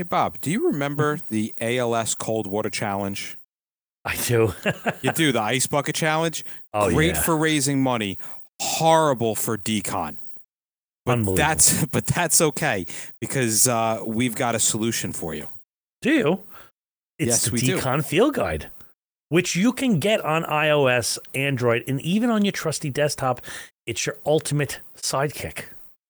Hey, Bob, do you remember the ALS Cold Water Challenge? I do. You do the Ice Bucket Challenge. oh Great yeah. for raising money, horrible for decon. But Unbelievable. that's but that's okay because uh, we've got a solution for you. Do you? It's Yes, the we do. Decon Field Guide, which you can get on iOS, Android, and even on your trusty desktop. It's your ultimate sidekick.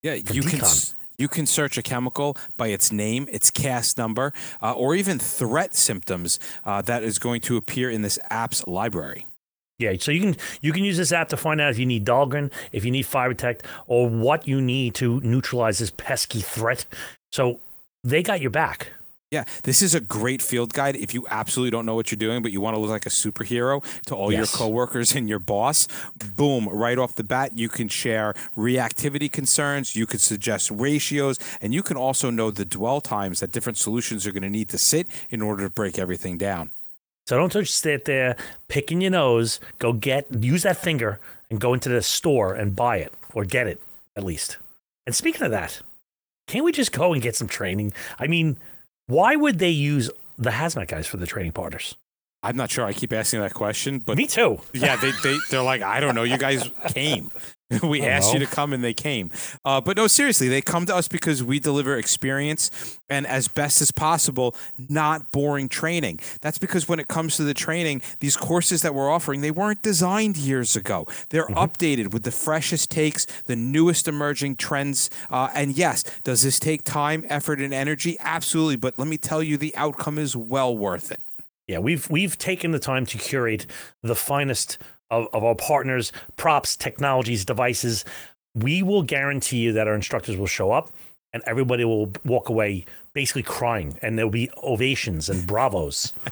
Yeah, you can decon. s- you can search a chemical by its name, its cast number, uh, or even threat symptoms uh, that is going to appear in this app's library. Yeah, so you can you can use this app to find out if you need Dahlgren, if you need Fire Protect, or what you need to neutralize this pesky threat. So they got your back. Yeah, this is a great field guide if you absolutely don't know what you're doing, but you want to look like a superhero to all your coworkers and your boss. Boom, right off the bat, you can share reactivity concerns, you can suggest ratios, and you can also know the dwell times that different solutions are going to need to sit in order to break everything down. So don't just sit there picking your nose. Go get use that finger and go into the store and buy it or get it at least. And speaking of that, can't we just go and get some training? I mean, why would they use the hazmat guys for the training partners? I'm not sure. I keep asking that question, but Me too. yeah, they, they, they're like, I don't know. You guys came. we I asked you to come and they came. Uh, but no, seriously, they come to us because we deliver experience and as best as possible, not boring training. That's because when it comes to the training, these courses that we're offering, they weren't designed years ago. They're updated with the freshest takes, the newest emerging trends. Uh, and yes, does this take time, effort, and energy? Absolutely. But let me tell you, the outcome is well worth it. Yeah, we've we've taken the time to curate the finest of, of our partners, props, technologies, devices. We will guarantee you that our instructors will show up and everybody will walk away basically crying and there'll be ovations and bravos.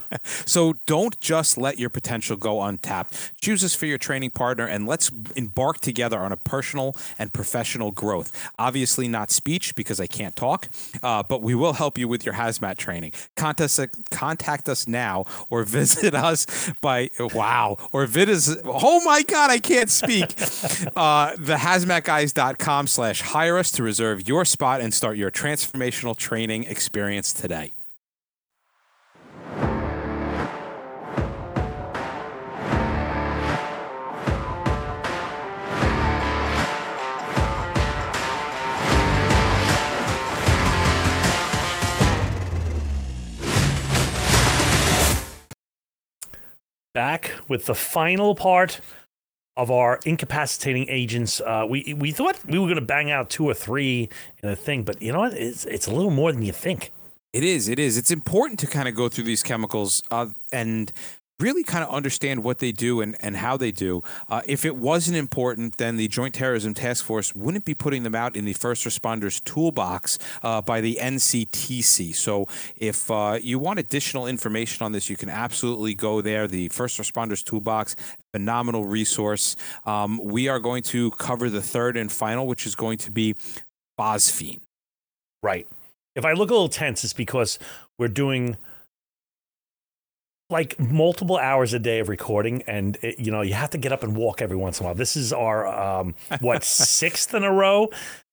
So don't just let your potential go untapped. Choose us for your training partner and let's embark together on a personal and professional growth. Obviously, not speech because I can't talk, uh, but we will help you with your hazmat training. Contact us, contact us now or visit us by, wow, or visit, oh my God, I can't speak. uh, thehazmatguys.com slash hire us to reserve your spot and start your transformational training experience today. Back with the final part of our incapacitating agents. Uh, we we thought we were going to bang out two or three in a thing, but you know what? It's it's a little more than you think. It is. It is. It's important to kind of go through these chemicals uh, and really kind of understand what they do and, and how they do. Uh, if it wasn't important, then the Joint Terrorism Task Force wouldn't be putting them out in the First Responders Toolbox uh, by the NCTC. So if uh, you want additional information on this, you can absolutely go there. The First Responders Toolbox, phenomenal resource. Um, we are going to cover the third and final, which is going to be phosphine. Right. If I look a little tense, it's because we're doing like multiple hours a day of recording, and it, you know you have to get up and walk every once in a while. This is our um, what sixth in a row.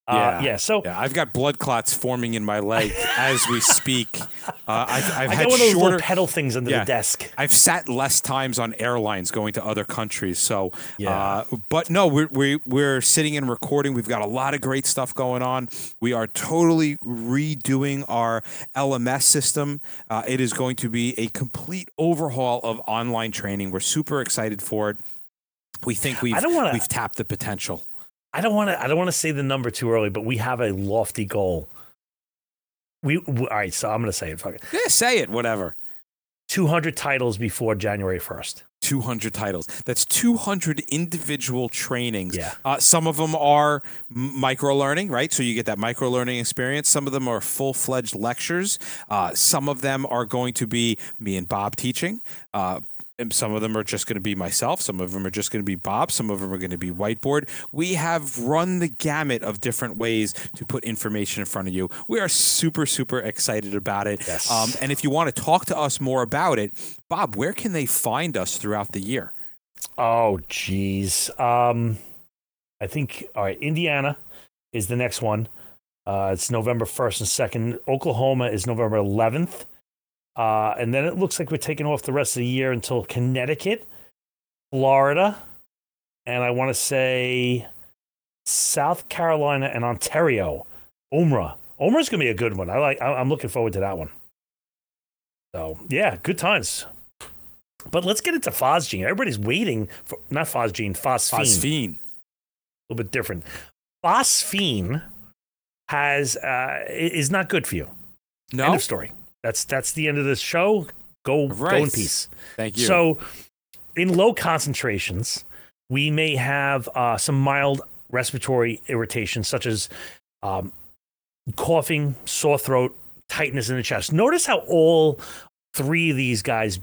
Uh, yeah. So Yeah, I've got blood clots forming in my leg as we speak. Uh, I've, I've I had one of those shorter. pedal things under Yeah. the desk. I've sat less times on airlines going to other countries. So, Yeah. uh, but no, we're, we're, we're sitting and recording. We've got a lot of great stuff going on. We are totally redoing our LMS system. Uh, it is going to be a complete overhaul of online training. We're super excited for it. We think we've, wanna- we've tapped the potential. I don't want to. I don't want to say the number too early, but we have a lofty goal. We, we all right. So I'm going to say it. Fuck it. Yeah, say it, whatever. 200 titles before January 1st. 200 titles. That's 200 individual trainings. Yeah. Uh, some of them are micro learning, right? So you get that micro learning experience. Some of them are full fledged lectures. Uh, some of them are going to be me and Bob teaching. Uh, and some of them are just going to be myself. Some of them are just going to be Bob. Some of them are going to be whiteboard. We have run the gamut of different ways to put information in front of you. We are super, super excited about it. Yes. Um, and if you want to talk to us more about it, Bob, where can they find us throughout the year? Oh, geez. Um, I think all right. Indiana is the next one. Uh, it's November 1st and 2nd. Oklahoma is November 11th. Uh, and then it looks like we're taking off the rest of the year until Connecticut, Florida, and I want to say South Carolina and Ontario. Umrah. Umrah's going to be a good one. I like. I- I'm looking forward to that one. So yeah, good times. But let's get into Phosgene. Everybody's waiting for not Phosgene, Phosphine. Phosphine. A little bit different. Phosphine has uh, is not good for you. End No, of story. That's that's the end of this show. Go go in peace. thank you. So, in low concentrations, we may have uh, some mild respiratory irritation, such as um, coughing, sore throat, tightness in the chest. Notice how all three of these guys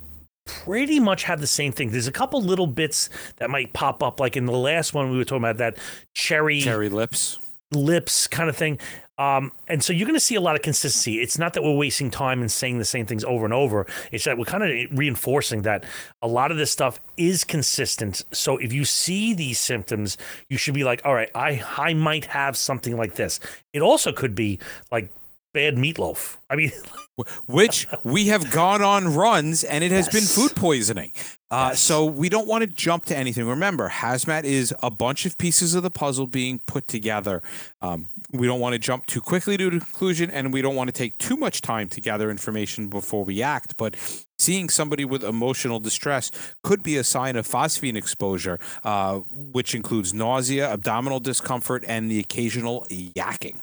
pretty much have the same thing. There's a couple little bits that might pop up, like in the last one we were talking about that cherry cherry lips. lips kind of thing. Um, and so you're going to see a lot of consistency. It's not that we're wasting time and saying the same things over and over. It's that we're kind of reinforcing that a lot of this stuff is consistent. So if you see these symptoms, you should be like, all right, I, I might have something like this. It also could be like bad meatloaf. I mean, which we have gone on runs and it has been food poisoning. Uh, Yes. So we don't want to jump to anything. Remember, hazmat is a bunch of pieces of the puzzle being put together. Um, we don't want to jump too quickly to a conclusion and we don't want to take too much time to gather information before we act. But seeing somebody with emotional distress could be a sign of phosphine exposure, uh, which includes nausea, abdominal discomfort, and the occasional yakking.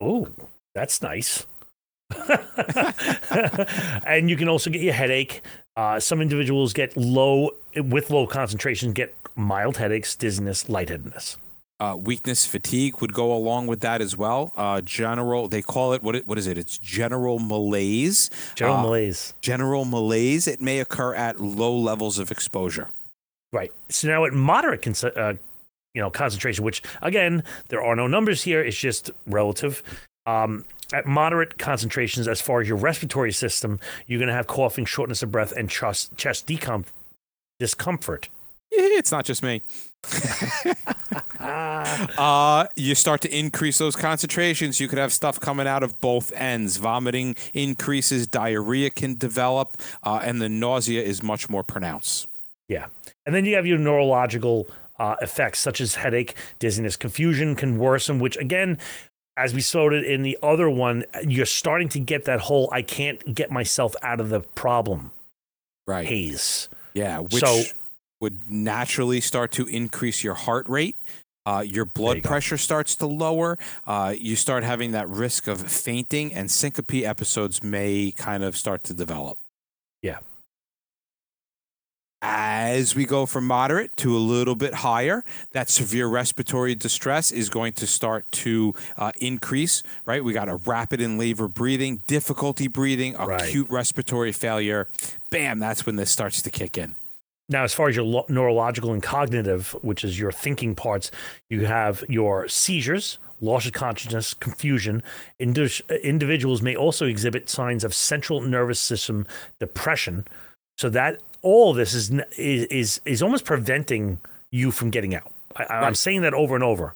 oh, that's nice. and you can also get your headache. Uh, some individuals get low with low concentration get mild headaches, dizziness, lightheadedness. Uh, weakness, fatigue would go along with that as well. Uh, general, they call it what? What is it? It's general malaise. General Uh, malaise. General malaise. It may occur at low levels of exposure. Right. So now at moderate uh, you know, concentration, which again, there are no numbers here, it's just relative. Um, at moderate concentrations, as far as your respiratory system, you're going to have coughing, shortness of breath, and chest, chest decom- discomfort. It's not just me. Uh, you start to increase those concentrations. You could have stuff coming out of both ends. Vomiting increases, diarrhea can develop, uh, and the nausea is much more pronounced. Yeah. And then you have your neurological uh, effects, such as headache, dizziness, confusion can worsen, which again, as we saw it in the other one, you're starting to get that whole I can't get myself out of the problem Right. haze. Yeah, which So- would naturally start to increase your heart rate. Uh, your blood you go. pressure starts to lower. Uh, you start having that risk of fainting, and syncope episodes may kind of start to develop. Yeah. As we go from moderate to a little bit higher, that severe respiratory distress is going to start to uh, increase, right? We got a rapid and labor breathing, difficulty breathing, Right. acute respiratory failure. Bam, that's when this starts to kick in. Now, as far as your lo- neurological and cognitive, which is your thinking parts, you have your seizures, loss of consciousness, confusion. Indi- individuals may also exhibit signs of central nervous system depression. So that all of this is is is, almost preventing you from getting out. I, I'm Right. saying that over and over.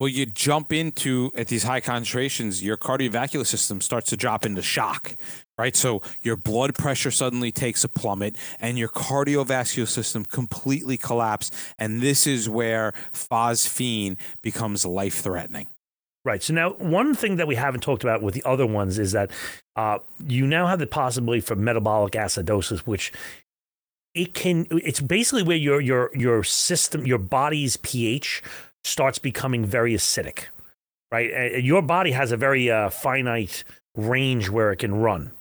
Well, you jump into at these high concentrations, your cardiovascular system starts to drop into shock, right? So your blood pressure suddenly takes a plummet and your cardiovascular system completely collapses. And this is where phosphine becomes life threatening. Right. So now, one thing that we haven't talked about with the other ones is that uh, you now have the possibility for metabolic acidosis, which it can. It's basically where your your your system, your body's pH starts becoming very acidic. Right. Your body has a very uh, finite range where it can run.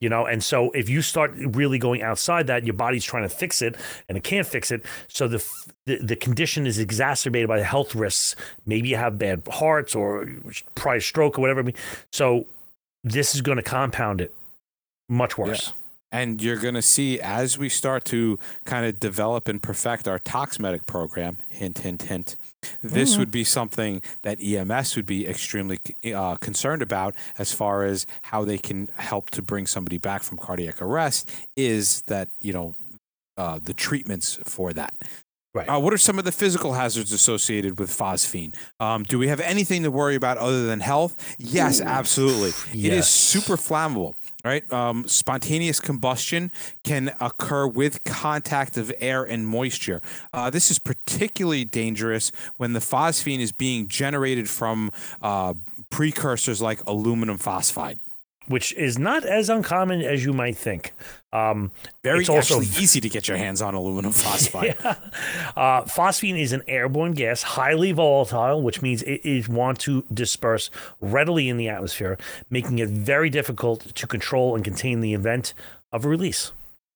You know, and so if you start really going outside that, your body's trying to fix it and it can't fix it. So the the, the condition is exacerbated by the health risks. Maybe you have bad hearts or prior stroke or whatever. So this is going to compound it much worse. And you're going to see as we start to kind of develop and perfect our ToxMedic program, hint, hint, hint, this would be something that EMS would be extremely uh, concerned about as far as how they can help to bring somebody back from cardiac arrest is that, you know, uh, the treatments for that. Right. Uh, what are some of the physical hazards associated with phosphine? Um, do we have anything to worry about other than health? Yes, absolutely. yes. It is super flammable, right? Um, spontaneous combustion can occur with contact of air and moisture. Uh, this is particularly dangerous when the phosphine is being generated from uh, precursors like aluminum phosphide. Which is not as uncommon as you might think. Um, Very It's also- easy to get your hands on aluminum phosphide. uh, phosphine is an airborne gas, highly volatile, which means it is want to disperse readily in the atmosphere, making it very difficult to control and contain the event of release.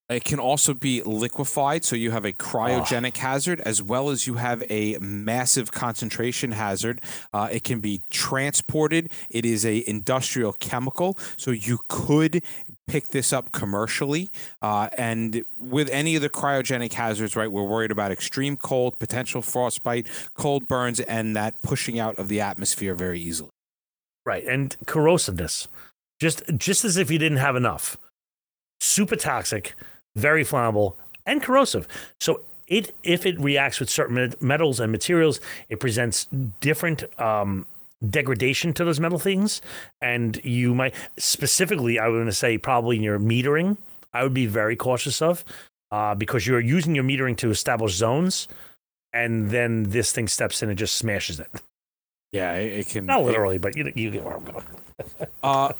It can also be liquefied, so you have a cryogenic hazard as well as you have a massive concentration hazard. Uh, it can be transported. It is a industrial chemical, so you could pick this up commercially. Uh, and with any of the cryogenic hazards, right, we're worried about extreme cold, potential frostbite, cold burns, and that pushing out of the atmosphere very easily. Right, and corrosiveness, just just as if you didn't have enough. Super toxic, very flammable, and corrosive. So it if it reacts with certain metals and materials, it presents different um, degradation to those metal things, and you might specifically, I would want to say probably in your metering, I would be very cautious of uh, because you're using your metering to establish zones, and then this thing steps in and just smashes it. Yeah, it, it can. Not literally, but you you get where I'm going. Uh,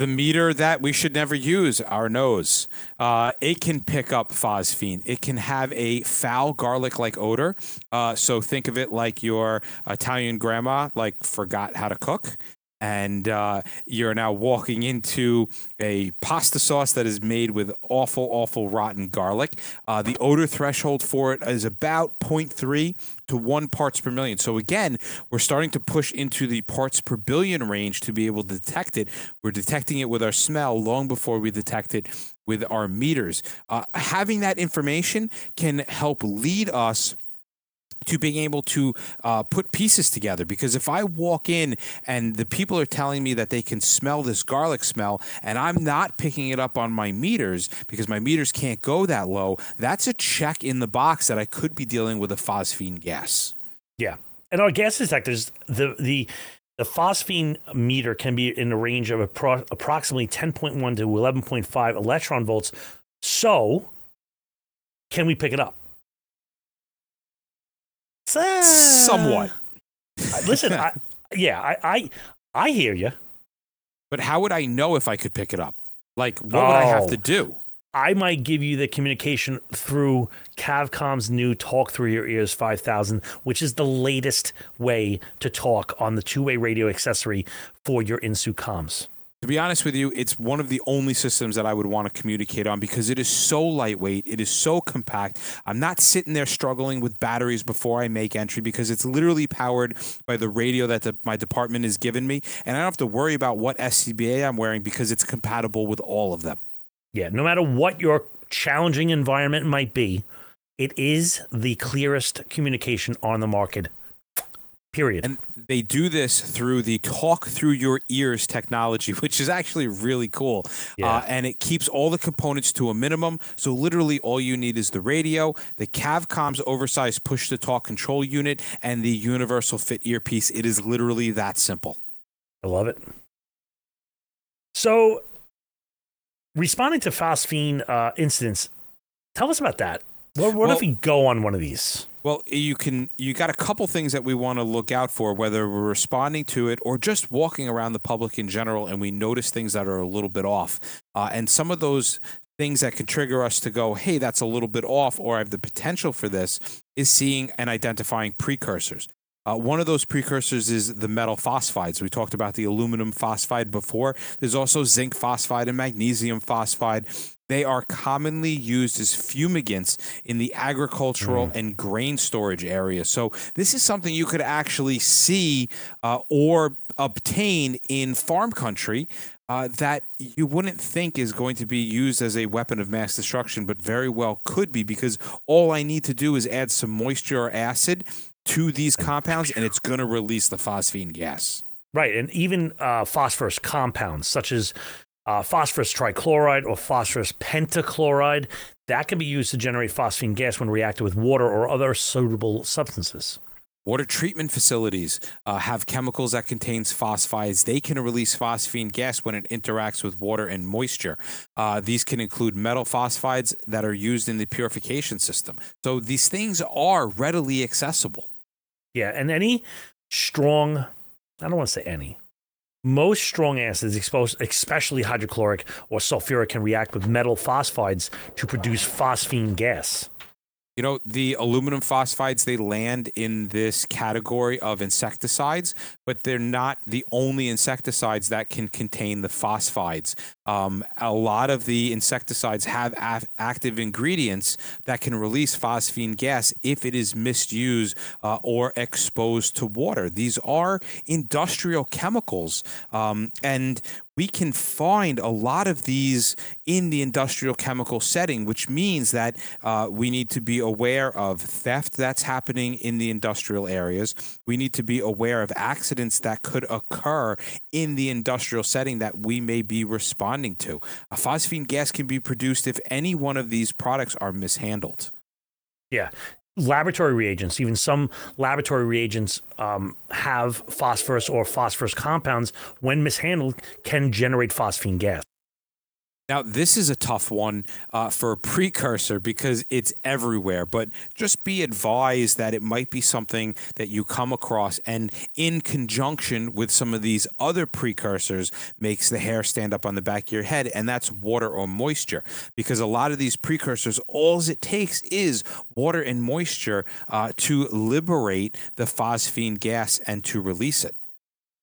the meter that we should never use, our nose, uh, it can pick up phosphine. It can have a foul garlic-like odor. Uh, so think of it like your Italian grandma like forgot how to cook. And uh, you're now walking into a pasta sauce that is made with awful, awful rotten garlic. Uh, the odor threshold for it is about 0.3 to one parts per million. So again, we're starting to push into the parts per billion range to be able to detect it. We're detecting it with our smell long before we detect it with our meters. Uh, having that information can help lead us to being able to uh, put pieces together because if I walk in and the people are telling me that they can smell this garlic smell and I'm not picking it up on my meters because my meters can't go that low, that's a check in the box that I could be dealing with a phosphine gas. Yeah, and our gas detectors, the the the phosphine meter can be in the range of appro- approximately 10.1 to 11.5 electron volts. So, can we pick it up? Uh, Somewhat. Listen, I, yeah, I, I I hear you. But how would I know if I could pick it up? Like, what would I have Oh. to do? I might give you the communication through Cavcom's new Talk Through Your Ears 5000, which is the latest way to talk on the two way radio accessory for your Insu comms. To be honest with you, it's one of the only systems that I would want to communicate on because it is so lightweight, it is so compact. I'm not sitting there struggling with batteries before I make entry because it's literally powered by the radio that the, my department has given me, and I don't have to worry about what SCBA I'm wearing because it's compatible with all of them. Yeah, no matter what your challenging environment might be, it is the clearest communication on the market. Period. And they do this through the talk through your ears technology, which is actually really cool. Yeah. Uh, and it keeps all the components to a minimum. So literally all you need is the radio, the Cavcom's oversized push to talk control unit, and the universal fit earpiece. It is literally that simple. I love it. So, responding to phosphine uh, incidents, tell us about that. What, what Well- if we go on one of these? Well, you can you got a couple things that we want to look out for, whether we're responding to it or just walking around the public in general, and we notice things that are a little bit off. Uh, and some of those things that can trigger us to go, "Hey, that's a little bit off," or "I have the potential for this," is seeing and identifying precursors. Uh, one of those precursors is the metal phosphides. We talked about the aluminum phosphide before. There's also zinc phosphide and magnesium phosphide. They are commonly used as fumigants in the agricultural and grain storage area. So, this is something you could actually see uh, or obtain in farm country uh, that you wouldn't think is going to be used as a weapon of mass destruction, but very well could be because all I need to do is add some moisture or acid to these compounds and it's going to release the phosphine gas. Right, and even uh, phosphorus compounds such as uh, phosphorus trichloride or phosphorus pentachloride. That can be used to generate phosphine gas when reacted with water or other suitable substances. Water treatment facilities uh, have chemicals that contains phosphides. They can release phosphine gas when it interacts with water and moisture. Uh, these can include metal phosphides that are used in the purification system. So these things are readily accessible. Yeah, and any strong, I don't want to say any, most strong acids, exposed, especially hydrochloric or sulfuric, can react with metal phosphides to produce phosphine gas. You know, the aluminum phosphides, they land in this category of insecticides, but they're not the only insecticides that can contain the phosphides. Um, a lot of the insecticides have active ingredients that can release phosphine gas if it is misused uh, or exposed to water. These are industrial chemicals. Um, and we can find a lot of these in the industrial chemical setting, which means that uh, we need to be aware of theft that's happening in the industrial areas. We need to be aware of accidents that could occur in the industrial setting that we may be responding to. A phosphine gas can be produced if any one of these products are mishandled. Yeah laboratory reagents, even some laboratory reagents um, have phosphorus or phosphorus compounds, when mishandled, can generate phosphine gas. Now, this is a tough one uh, for a precursor because it's everywhere, but just be advised that it might be something that you come across and in conjunction with some of these other precursors makes the hair stand up on the back of your head, and that's water or moisture. Because a lot of these precursors, all it takes is water and moisture uh, to liberate the phosphine gas and to release it.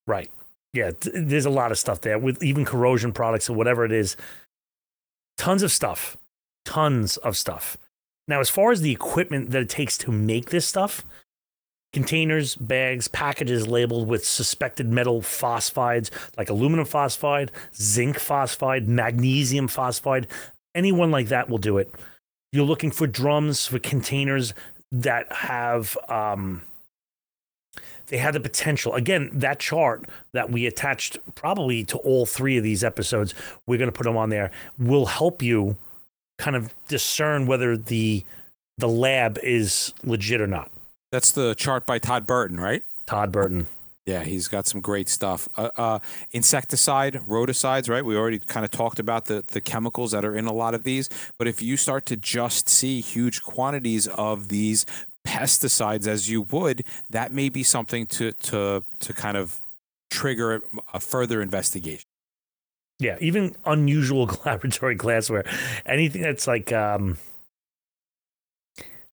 Right. Yeah, there's a lot of stuff there with even corrosion products or whatever it is tons of stuff, tons of stuff. Now, as far as the equipment that it takes to make this stuff, containers, bags, packages labeled with suspected metal phosphides like aluminum phosphide, zinc phosphide, magnesium phosphide, anyone like that will do it. You're looking for drums, for containers that have um, they had the potential. Again, that chart that we attached probably to all three of these episodes, we're going to put them on there, will help you kind of discern whether the the lab is legit or not. That's the chart by Todd Burton, right? Todd Burton. Yeah, he's got some great stuff. Uh, uh, insecticide, rodicides, right? We already kind of talked about the, the chemicals that are in a lot of these. But if you start to just see huge quantities of these pesticides as you would, that may be something to to to kind of trigger a further investigation. Yeah, even unusual laboratory glassware, anything that's like um,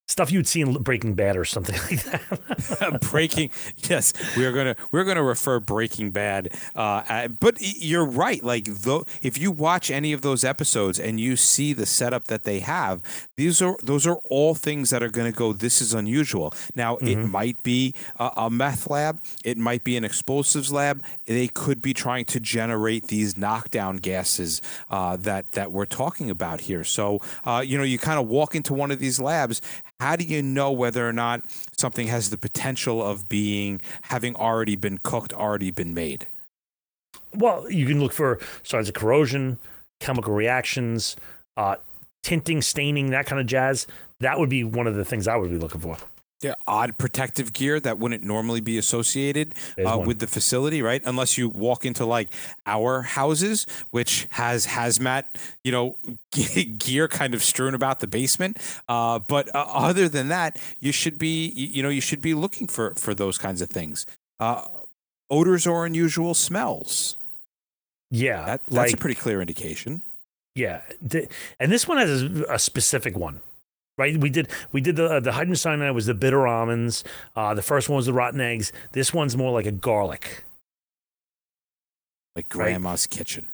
stuff you'd see in Breaking Bad or something like that. Breaking, yes, we're gonna we're gonna refer Breaking Bad. Uh, but you're right. Like though, if you watch any of those episodes and you see the setup that they have, these are those are all things that are gonna go. This is unusual. Now mm-hmm. it might be a, a, meth lab. It might be an explosives lab. They could be trying to generate these knockdown gases uh, that that we're talking about here. So uh, you know, you kind of walk into one of these labs how do you know whether or not something has the potential of being having already been cooked, already been made? Well, you can look for signs of corrosion, chemical reactions, uh, tinting, staining, that kind of jazz. That would be one of the things I would be looking for yeah, odd protective gear that wouldn't normally be associated uh, with the facility, right? Unless you walk into like our houses, which has hazmat, you know, gear kind of strewn about the basement. Uh, but uh, other than that, you should be, you know, you should be looking for for those kinds of things. Uh, odors or unusual smells. Yeah, that, that's like, a pretty clear indication. Yeah, and this one has a specific one right? We did we did the the hydrogen cyanide was the bitter almonds. Uh, the first one was the rotten eggs. This one's more like a garlic, like grandma's right? kitchen.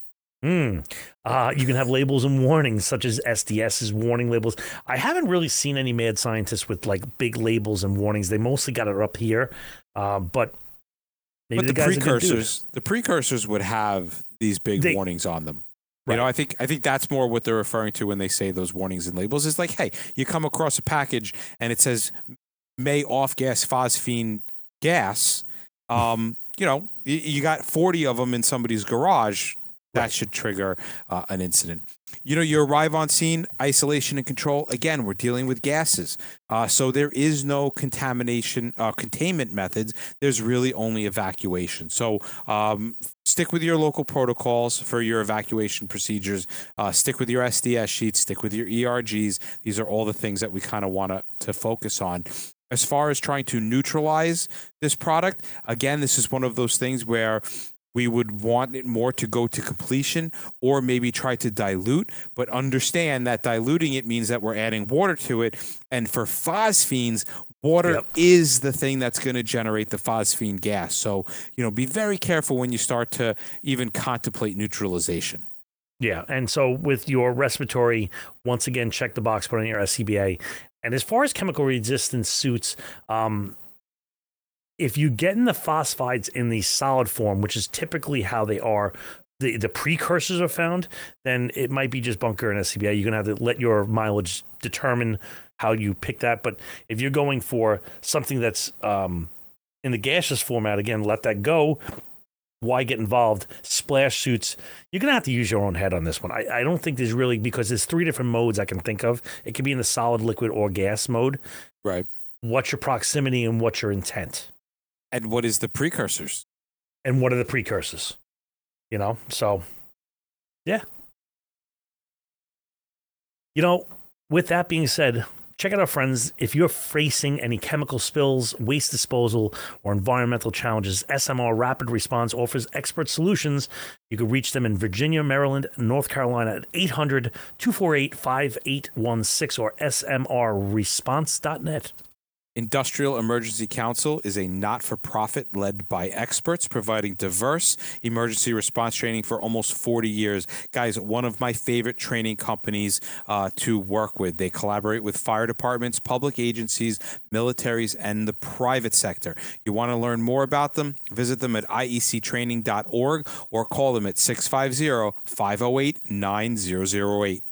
Mm. Uh, you can have labels and warnings, such as SDS's warning labels. I haven't really seen any mad scientists with like big labels and warnings. They mostly got it up here, uh, but but the, the precursors, the precursors would have these big they, warnings on them. Right. You know, I think I think that's more what they're referring to when they say those warnings and labels. Is like, hey, you come across a package and it says may off gas phosphine gas. Um, you know, you, you got forty of them in somebody's garage. that Right. should trigger uh, an incident. You know, you arrive on scene, isolation and control. Again, we're dealing with gases, uh, so there is no contamination uh, containment methods. There's really only evacuation. So um, stick with your local protocols for your evacuation procedures. Uh, stick with your SDS sheets. Stick with your ERGs. These are all the things that we kind of want to to focus on. As far as trying to neutralize this product, again, this is one of those things where we would want it more to go to completion or maybe try to dilute, but understand that diluting it means that we're adding water to it. And for phosphines, water Yep. is the thing that's going to generate the phosphine gas. So, you know, be very careful when you start to even contemplate neutralization. Yeah, and so with your respiratory, once again, check the box, put on your SCBA. And as far as chemical resistance suits, um, if you get in the phosphides in the solid form, which is typically how they are, the, the precursors are found, then it might be just bunker and SCBA. You're gonna have to let your mileage determine how you pick that. But if you're going for something that's um, in the gaseous format, again, let that go. Why get involved? Splash suits. You're gonna have to use your own head on this one. I, I don't think there's really because there's three different modes I can think of. It could be in the solid, liquid, or gas mode. Right. What's your proximity and what's your intent? And what is the precursors? and what are the precursors? You know so yeah. You know with that being said check out our friends if you're facing any chemical spills waste disposal or environmental challenges smr rapid response offers expert solutions. You can reach them in virginia maryland north carolina at 800-248-5816 or smrresponse.net Industrial Emergency Council is a not for profit led by experts providing diverse emergency response training for almost 40 years. Guys, one of my favorite training companies uh, to work with. They collaborate with fire departments, public agencies, militaries, and the private sector. You want to learn more about them? Visit them at iectraining.org or call them at 650 508 9008.